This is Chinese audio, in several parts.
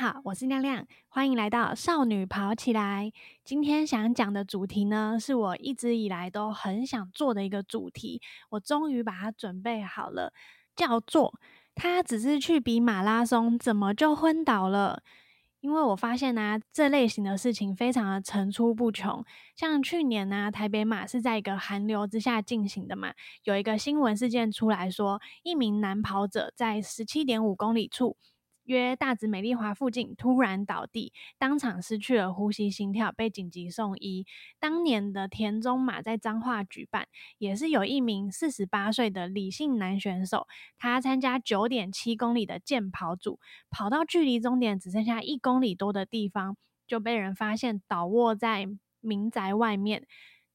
好，我是亮亮，欢迎来到少女跑起来。今天想讲的主题呢，是我一直以来都很想做的一个主题，我终于把它准备好了，叫做“他只是去比马拉松，怎么就昏倒了？”因为我发现呢，这类型的事情非常的层出不穷。像去年呢，台北马是在一个寒流之下进行的嘛，有一个新闻事件出来说，一名男跑者在十七点五公里处。约大直美丽华附近突然倒地，当场失去了呼吸、心跳，被紧急送医。当年的田中马在彰化举办，也是有一名四十八岁的李姓男选手，他参加九点七公里的健跑组，跑到距离终点只剩下一公里多的地方，就被人发现倒卧在民宅外面。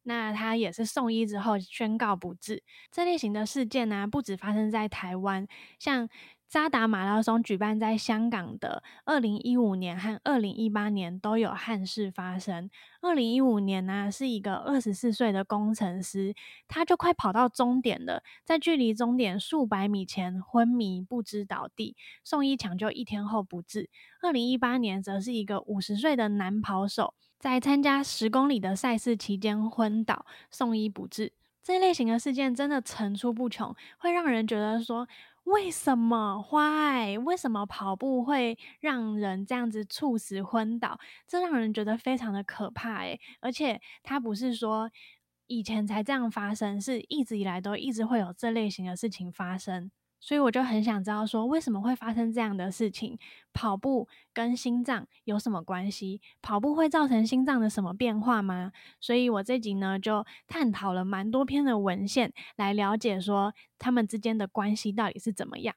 那他也是送医之后宣告不治。这类型的事件呢，不止发生在台湾，像。扎达马拉松举办在香港的二零一五年和二零一八年都有憾事发生。二零一五年呢，是一个二十四岁的工程师，他就快跑到终点了，在距离终点数百米前昏迷不知倒地，送医抢救一天后不治。二零一八年则是一个五十岁的男跑手，在参加十公里的赛事期间昏倒，送医不治。这类型的事件真的层出不穷，会让人觉得说。为什么？Why？为什么跑步会让人这样子猝死昏倒？这让人觉得非常的可怕诶而且它不是说以前才这样发生，是一直以来都一直会有这类型的事情发生。所以我就很想知道，说为什么会发生这样的事情？跑步跟心脏有什么关系？跑步会造成心脏的什么变化吗？所以我这集呢就探讨了蛮多篇的文献，来了解说他们之间的关系到底是怎么样。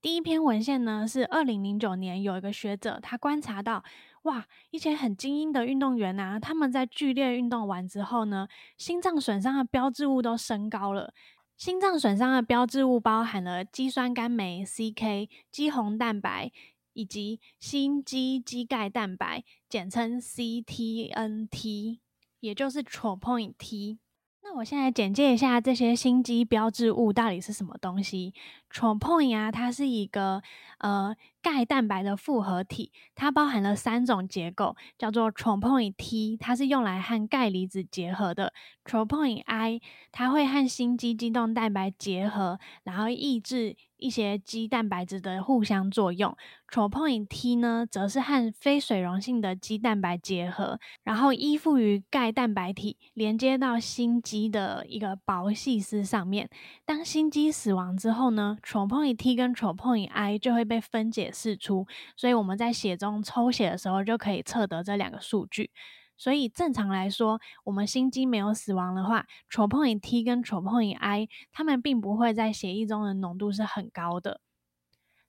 第一篇文献呢是二零零九年有一个学者，他观察到，哇，一些很精英的运动员啊，他们在剧烈运动完之后呢，心脏损伤的标志物都升高了。心脏损伤的标志物包含了肌酸酐酶 （CK）、肌红蛋白以及心肌肌钙蛋白，简称 CTNT，也就是 troponin T。那我现在简介一下这些心肌标志物到底是什么东西。troponin 啊，它是一个呃钙蛋白的复合体，它包含了三种结构，叫做 troponin T，它是用来和钙离子结合的；troponin I，它会和心肌肌动蛋白结合，然后抑制。一些肌蛋白质的互相作用，troponin T 呢，则是和非水溶性的肌蛋白结合，然后依附于钙蛋白体，连接到心肌的一个薄细丝上面。当心肌死亡之后呢，troponin T 跟 troponin I 就会被分解释出，所以我们在血中抽血的时候就可以测得这两个数据。所以正常来说，我们心肌没有死亡的话，troponin T 跟 troponin I，它们并不会在血液中的浓度是很高的。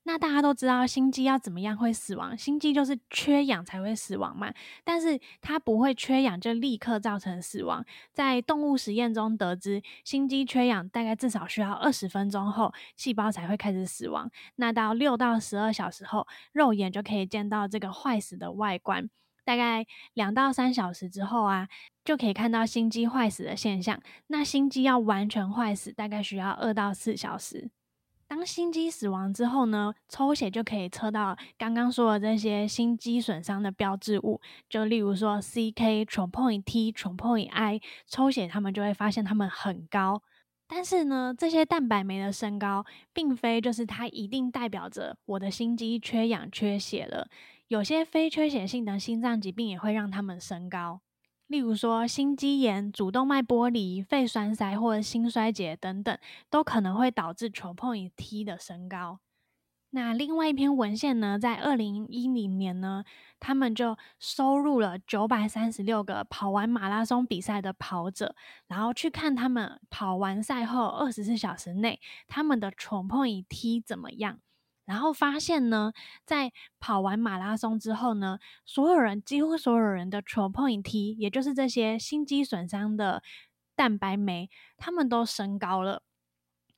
那大家都知道，心肌要怎么样会死亡？心肌就是缺氧才会死亡嘛。但是它不会缺氧就立刻造成死亡。在动物实验中得知，心肌缺氧大概至少需要二十分钟后，细胞才会开始死亡。那到六到十二小时后，肉眼就可以见到这个坏死的外观。大概两到三小时之后啊，就可以看到心肌坏死的现象。那心肌要完全坏死，大概需要二到四小时。当心肌死亡之后呢，抽血就可以测到刚刚说的这些心肌损伤的标志物，就例如说 CK、troponin T、troponin I，抽血他们就会发现它们很高。但是呢，这些蛋白酶的升高，并非就是它一定代表着我的心肌缺氧缺血了。有些非缺血性的心脏疾病也会让它们升高，例如说心肌炎、主动脉剥离、肺栓塞或者心衰竭等等，都可能会导致 troponin T 的升高。那另外一篇文献呢，在二零一零年呢，他们就收录了九百三十六个跑完马拉松比赛的跑者，然后去看他们跑完赛后二十四小时内他们的 troponin T 怎么样。然后发现呢，在跑完马拉松之后呢，所有人几乎所有人的 troponin T，也就是这些心肌损伤的蛋白酶，他们都升高了。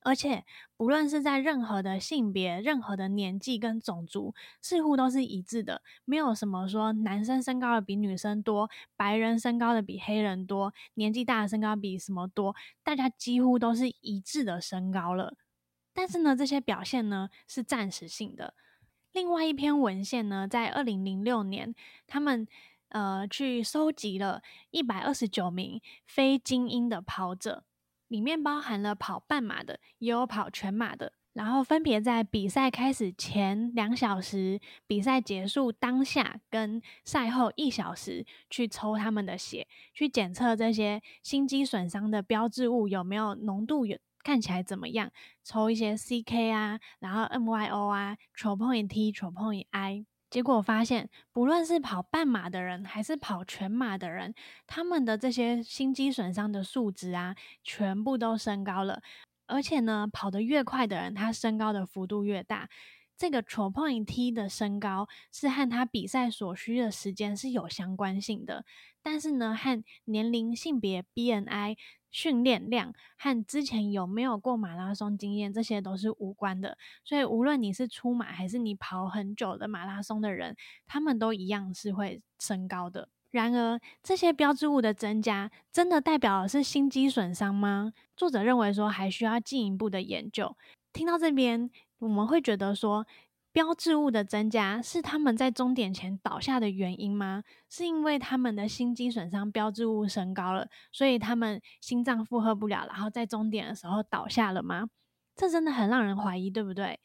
而且不论是在任何的性别、任何的年纪跟种族，似乎都是一致的，没有什么说男生身高的比女生多，白人身高的比黑人多，年纪大的身高比什么多，大家几乎都是一致的身高了。但是呢，这些表现呢是暂时性的。另外一篇文献呢，在二零零六年，他们呃去收集了一百二十九名非精英的跑者，里面包含了跑半马的，也有跑全马的。然后分别在比赛开始前两小时、比赛结束当下跟赛后一小时去抽他们的血，去检测这些心肌损伤的标志物有没有浓度有看起来怎么样，抽一些 CK 啊，然后 MYO 啊，TROPOINT TROPOINT I，结果发现不论是跑半马的人还是跑全马的人，他们的这些心肌损伤的数值啊，全部都升高了。而且呢，跑得越快的人，他升高的幅度越大。这个 troponin T 的身高是和他比赛所需的时间是有相关性的，但是呢，和年龄、性别、BNI、训练量和之前有没有过马拉松经验，这些都是无关的。所以，无论你是出马还是你跑很久的马拉松的人，他们都一样是会升高的。然而，这些标志物的增加，真的代表是心肌损伤吗？作者认为说，还需要进一步的研究。听到这边，我们会觉得说，标志物的增加是他们在终点前倒下的原因吗？是因为他们的心肌损伤标志物升高了，所以他们心脏负荷不了，然后在终点的时候倒下了吗？这真的很让人怀疑，对不对？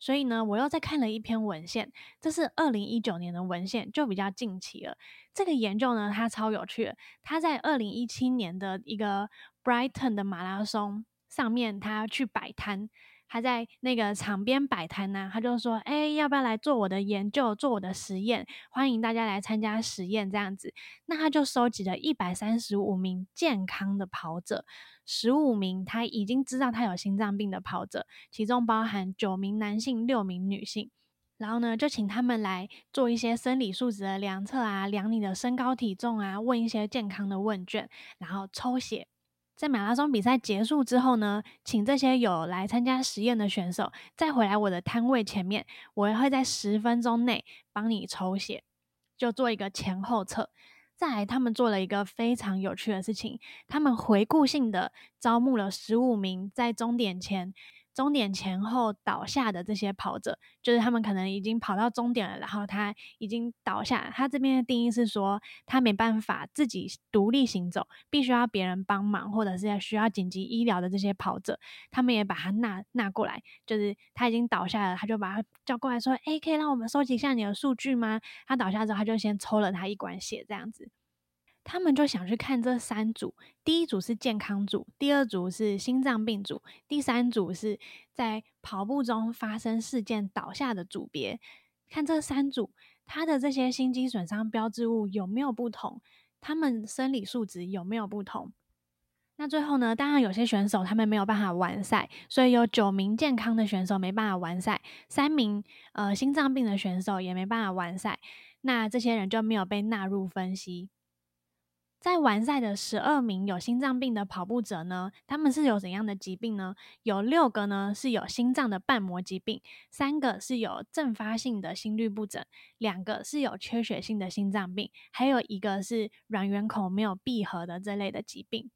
所以呢，我又再看了一篇文献，这是二零一九年的文献，就比较近期了。这个研究呢，它超有趣，它在二零一七年的一个 Brighton 的马拉松上面，他去摆摊。他在那个场边摆摊呢，他就说：“哎，要不要来做我的研究，做我的实验？欢迎大家来参加实验。”这样子，那他就收集了一百三十五名健康的跑者，十五名他已经知道他有心脏病的跑者，其中包含九名男性、六名女性。然后呢，就请他们来做一些生理素质的量测啊，量你的身高体重啊，问一些健康的问卷，然后抽血。在马拉松比赛结束之后呢，请这些有来参加实验的选手再回来我的摊位前面，我也会在十分钟内帮你抽血，就做一个前后测。再来，他们做了一个非常有趣的事情，他们回顾性的招募了十五名在终点前。终点前后倒下的这些跑者，就是他们可能已经跑到终点了，然后他已经倒下。他这边的定义是说，他没办法自己独立行走，必须要别人帮忙，或者是要需要紧急医疗的这些跑者，他们也把他纳纳过来。就是他已经倒下了，他就把他叫过来说：“哎，可以让我们收集一下你的数据吗？”他倒下之后，他就先抽了他一管血，这样子。他们就想去看这三组，第一组是健康组，第二组是心脏病组，第三组是在跑步中发生事件倒下的组别。看这三组，他的这些心肌损伤标志物有没有不同？他们生理数值有没有不同？那最后呢？当然有些选手他们没有办法完赛，所以有九名健康的选手没办法完赛，三名呃心脏病的选手也没办法完赛。那这些人就没有被纳入分析。在完赛的十二名有心脏病的跑步者呢，他们是有怎样的疾病呢？有六个呢是有心脏的瓣膜疾病，三个是有阵发性的心律不整，两个是有缺血性的心脏病，还有一个是软圆孔没有闭合的这类的疾病。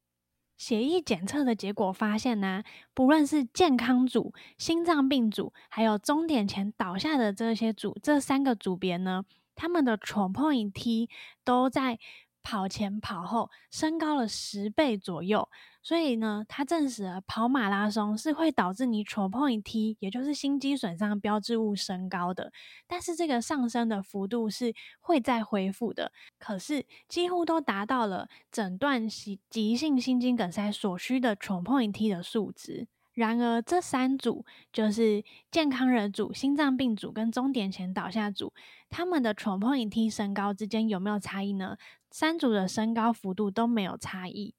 血液检测的结果发现呢，不论是健康组、心脏病组，还有终点前倒下的这些组，这三个组别呢，他们的 troponin T 都在。跑前跑后升高了十倍左右，所以呢，它证实了跑马拉松是会导致你 troponin T，也就是心肌损伤标志物升高的。但是这个上升的幅度是会再恢复的，可是几乎都达到了诊断急急性心肌梗塞所需的 troponin T 的数值。然而，这三组就是健康人组、心脏病组跟终点前倒下组，他们的 troponin T 升高之间有没有差异呢？三组的升高幅度都没有差异，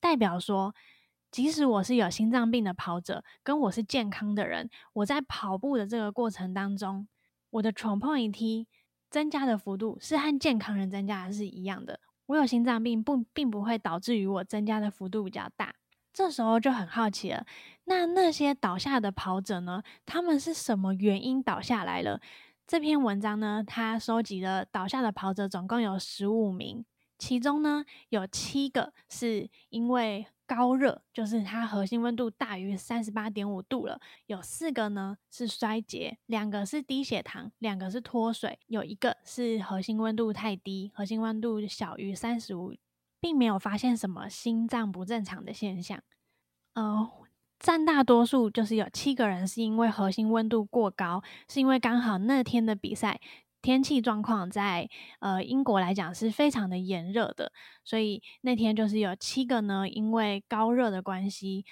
代表说，即使我是有心脏病的跑者，跟我是健康的人，我在跑步的这个过程当中，我的 troponin T 增加的幅度是和健康人增加的是一样的。我有心脏病不，并不会导致于我增加的幅度比较大。这时候就很好奇了，那那些倒下的跑者呢？他们是什么原因倒下来了？这篇文章呢，它收集了倒下的跑者总共有十五名，其中呢有七个是因为。高热，就是它核心温度大于三十八点五度了。有四个呢是衰竭，两个是低血糖，两个是脱水，有一个是核心温度太低，核心温度小于三十五，并没有发现什么心脏不正常的现象。呃，占大多数就是有七个人是因为核心温度过高，是因为刚好那天的比赛。天气状况在呃英国来讲是非常的炎热的，所以那天就是有七个呢，因为高热的关系，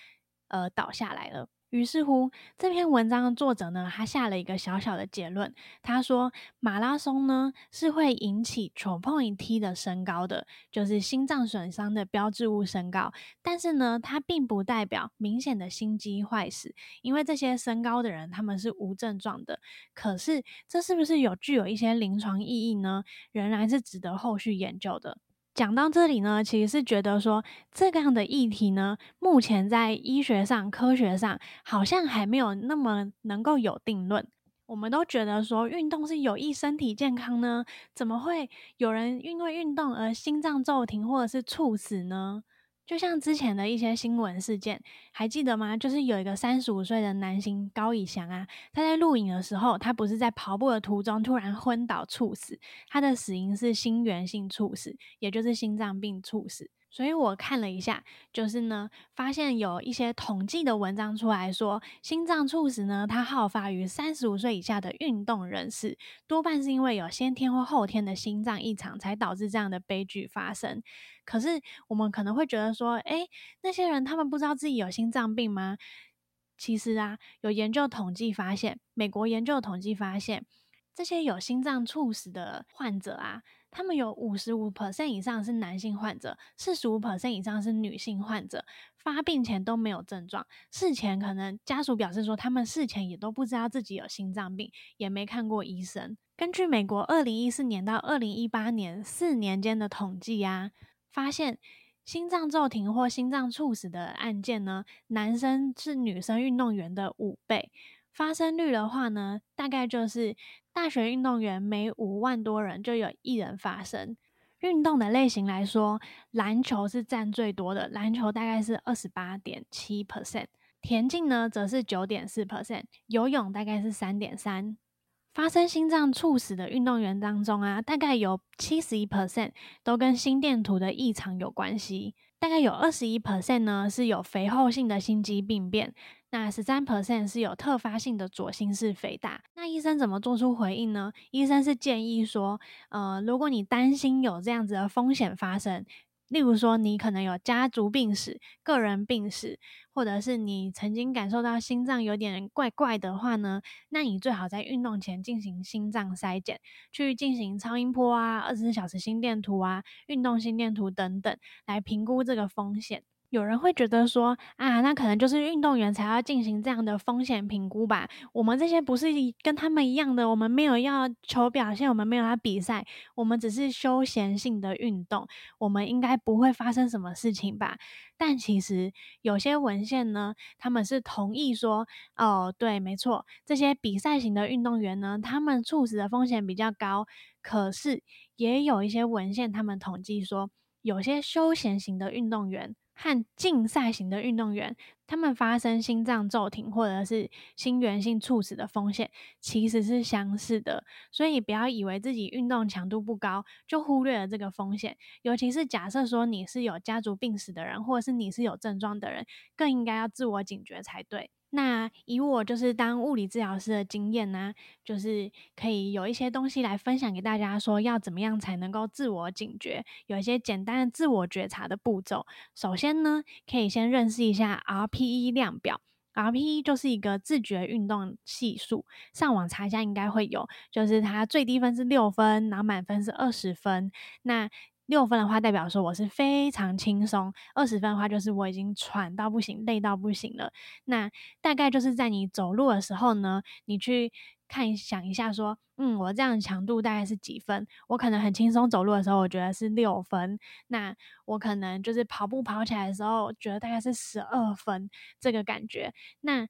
呃倒下来了。于是乎，这篇文章的作者呢，他下了一个小小的结论。他说，马拉松呢是会引起 troponin T 的升高的，就是心脏损伤的标志物升高。但是呢，它并不代表明显的心肌坏死，因为这些升高的人他们是无症状的。可是，这是不是有具有一些临床意义呢？仍然是值得后续研究的。讲到这里呢，其实是觉得说这个样的议题呢，目前在医学上、科学上好像还没有那么能够有定论。我们都觉得说运动是有益身体健康呢，怎么会有人因为运动而心脏骤停或者是猝死呢？就像之前的一些新闻事件，还记得吗？就是有一个三十五岁的男星高以翔啊，他在录影的时候，他不是在跑步的途中突然昏倒猝死，他的死因是心源性猝死，也就是心脏病猝死。所以我看了一下，就是呢，发现有一些统计的文章出来说，心脏猝死呢，它好发于三十五岁以下的运动人士，多半是因为有先天或后天的心脏异常，才导致这样的悲剧发生。可是我们可能会觉得说，诶，那些人他们不知道自己有心脏病吗？其实啊，有研究统计发现，美国研究统计发现，这些有心脏猝死的患者啊。他们有五十五 percent 以上是男性患者，四十五 percent 以上是女性患者，发病前都没有症状，事前可能家属表示说，他们事前也都不知道自己有心脏病，也没看过医生。根据美国二零一四年到二零一八年四年间的统计啊，发现心脏骤停或心脏猝死的案件呢，男生是女生运动员的五倍。发生率的话呢，大概就是大学运动员每五万多人就有一人发生。运动的类型来说，篮球是占最多的，篮球大概是二十八点七 percent，田径呢则是九点四 percent，游泳大概是三点三。发生心脏猝死的运动员当中啊，大概有七十一 percent 都跟心电图的异常有关系，大概有二十一 percent 呢是有肥厚性的心肌病变。那十三 percent 是有特发性的左心室肥大。那医生怎么做出回应呢？医生是建议说，呃，如果你担心有这样子的风险发生，例如说你可能有家族病史、个人病史，或者是你曾经感受到心脏有点怪怪的话呢，那你最好在运动前进行心脏筛检，去进行超音波啊、二十四小时心电图啊、运动心电图等等，来评估这个风险。有人会觉得说啊，那可能就是运动员才要进行这样的风险评估吧？我们这些不是跟他们一样的，我们没有要求表现，我们没有要比赛，我们只是休闲性的运动，我们应该不会发生什么事情吧？但其实有些文献呢，他们是同意说，哦，对，没错，这些比赛型的运动员呢，他们猝死的风险比较高。可是也有一些文献，他们统计说，有些休闲型的运动员。和竞赛型的运动员，他们发生心脏骤停或者是心源性猝死的风险其实是相似的，所以不要以为自己运动强度不高就忽略了这个风险。尤其是假设说你是有家族病史的人，或者是你是有症状的人，更应该要自我警觉才对。那以我就是当物理治疗师的经验呢，就是可以有一些东西来分享给大家，说要怎么样才能够自我警觉，有一些简单的自我觉察的步骤。首先呢，可以先认识一下 RPE 量表，RPE 就是一个自觉运动系数，上网查一下应该会有，就是它最低分是六分，然后满分是二十分。那六分的话，代表说我是非常轻松；二十分的话，就是我已经喘到不行、累到不行了。那大概就是在你走路的时候呢，你去看想一下，说，嗯，我这样强度大概是几分？我可能很轻松走路的时候，我觉得是六分。那我可能就是跑步跑起来的时候，觉得大概是十二分这个感觉。那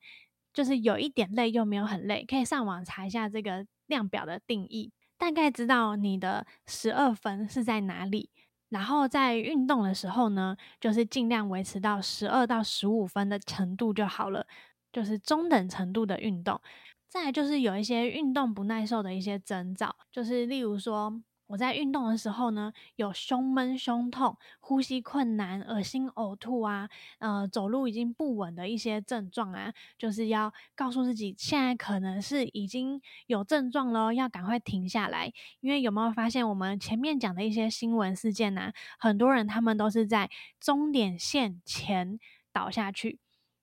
就是有一点累又没有很累，可以上网查一下这个量表的定义。大概知道你的十二分是在哪里，然后在运动的时候呢，就是尽量维持到十二到十五分的程度就好了，就是中等程度的运动。再就是有一些运动不耐受的一些征兆，就是例如说。我在运动的时候呢，有胸闷、胸痛、呼吸困难、恶心、呕吐啊，呃，走路已经不稳的一些症状啊，就是要告诉自己，现在可能是已经有症状了，要赶快停下来。因为有没有发现，我们前面讲的一些新闻事件呢？很多人他们都是在终点线前倒下去，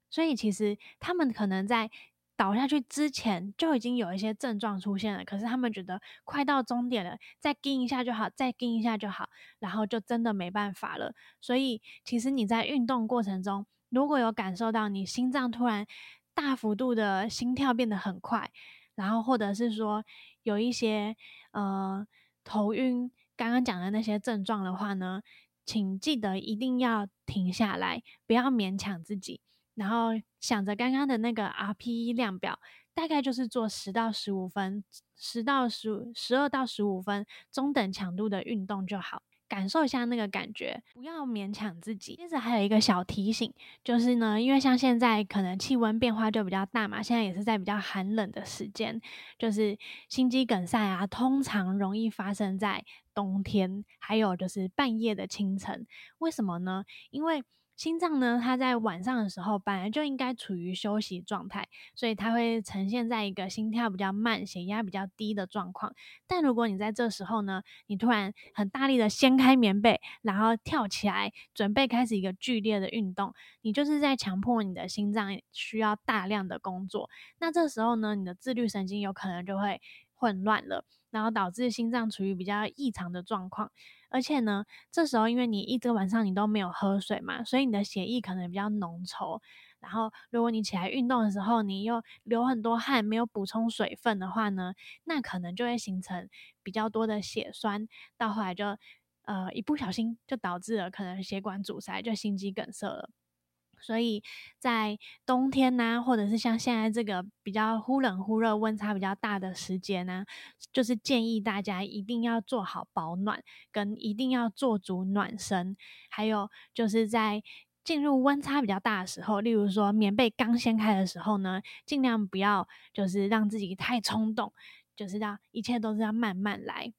所以其实他们可能在。倒下去之前就已经有一些症状出现了，可是他们觉得快到终点了，再盯一下就好，再盯一下就好，然后就真的没办法了。所以，其实你在运动过程中，如果有感受到你心脏突然大幅度的心跳变得很快，然后或者是说有一些呃头晕，刚刚讲的那些症状的话呢，请记得一定要停下来，不要勉强自己。然后想着刚刚的那个 RPE 量表，大概就是做十到十五分，十到十五、十二到十五分中等强度的运动就好，感受一下那个感觉，不要勉强自己。接着还有一个小提醒，就是呢，因为像现在可能气温变化就比较大嘛，现在也是在比较寒冷的时间，就是心肌梗塞啊，通常容易发生在冬天，还有就是半夜的清晨。为什么呢？因为心脏呢，它在晚上的时候本来就应该处于休息状态，所以它会呈现在一个心跳比较慢、血压比较低的状况。但如果你在这时候呢，你突然很大力的掀开棉被，然后跳起来，准备开始一个剧烈的运动，你就是在强迫你的心脏需要大量的工作。那这时候呢，你的自律神经有可能就会混乱了，然后导致心脏处于比较异常的状况。而且呢，这时候因为你一整晚上你都没有喝水嘛，所以你的血液可能比较浓稠。然后，如果你起来运动的时候，你又流很多汗，没有补充水分的话呢，那可能就会形成比较多的血栓，到后来就呃一不小心就导致了可能血管阻塞，就心肌梗塞了。所以在冬天呢，或者是像现在这个比较忽冷忽热、温差比较大的时间呢，就是建议大家一定要做好保暖，跟一定要做足暖身。还有就是在进入温差比较大的时候，例如说棉被刚掀开的时候呢，尽量不要就是让自己太冲动，就是要一切都是要慢慢来。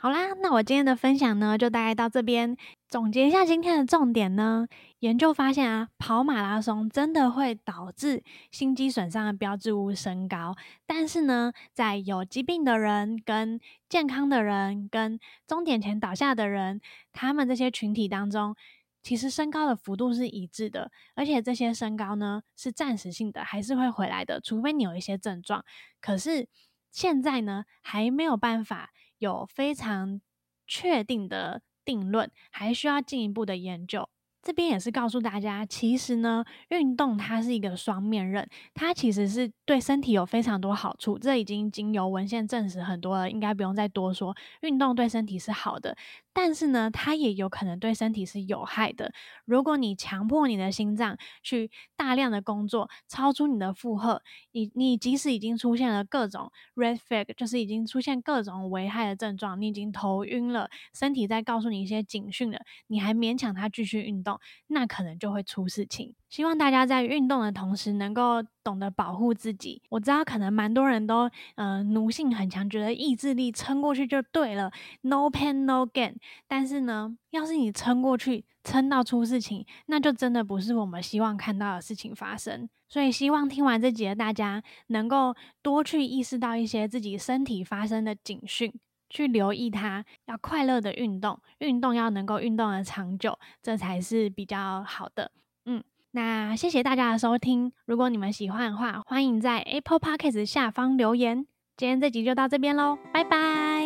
好啦，那我今天的分享呢，就大概到这边。总结一下今天的重点呢，研究发现啊，跑马拉松真的会导致心肌损伤的标志物升高。但是呢，在有疾病的人、跟健康的人、跟终点前倒下的人，他们这些群体当中，其实升高的幅度是一致的。而且这些升高呢，是暂时性的，还是会回来的，除非你有一些症状。可是现在呢，还没有办法。有非常确定的定论，还需要进一步的研究。这边也是告诉大家，其实呢，运动它是一个双面刃，它其实是对身体有非常多好处。这已经经由文献证实很多了，应该不用再多说。运动对身体是好的。但是呢，它也有可能对身体是有害的。如果你强迫你的心脏去大量的工作，超出你的负荷，你你即使已经出现了各种 red flag，就是已经出现各种危害的症状，你已经头晕了，身体在告诉你一些警讯了，你还勉强它继续运动，那可能就会出事情。希望大家在运动的同时，能够懂得保护自己。我知道可能蛮多人都，呃，奴性很强，觉得意志力撑过去就对了，no pain no gain。但是呢，要是你撑过去，撑到出事情，那就真的不是我们希望看到的事情发生。所以，希望听完这集的大家，能够多去意识到一些自己身体发生的警讯，去留意它，要快乐的运动，运动要能够运动的长久，这才是比较好的。嗯。那谢谢大家的收听，如果你们喜欢的话，欢迎在 Apple Podcast 下方留言。今天这集就到这边喽，拜拜。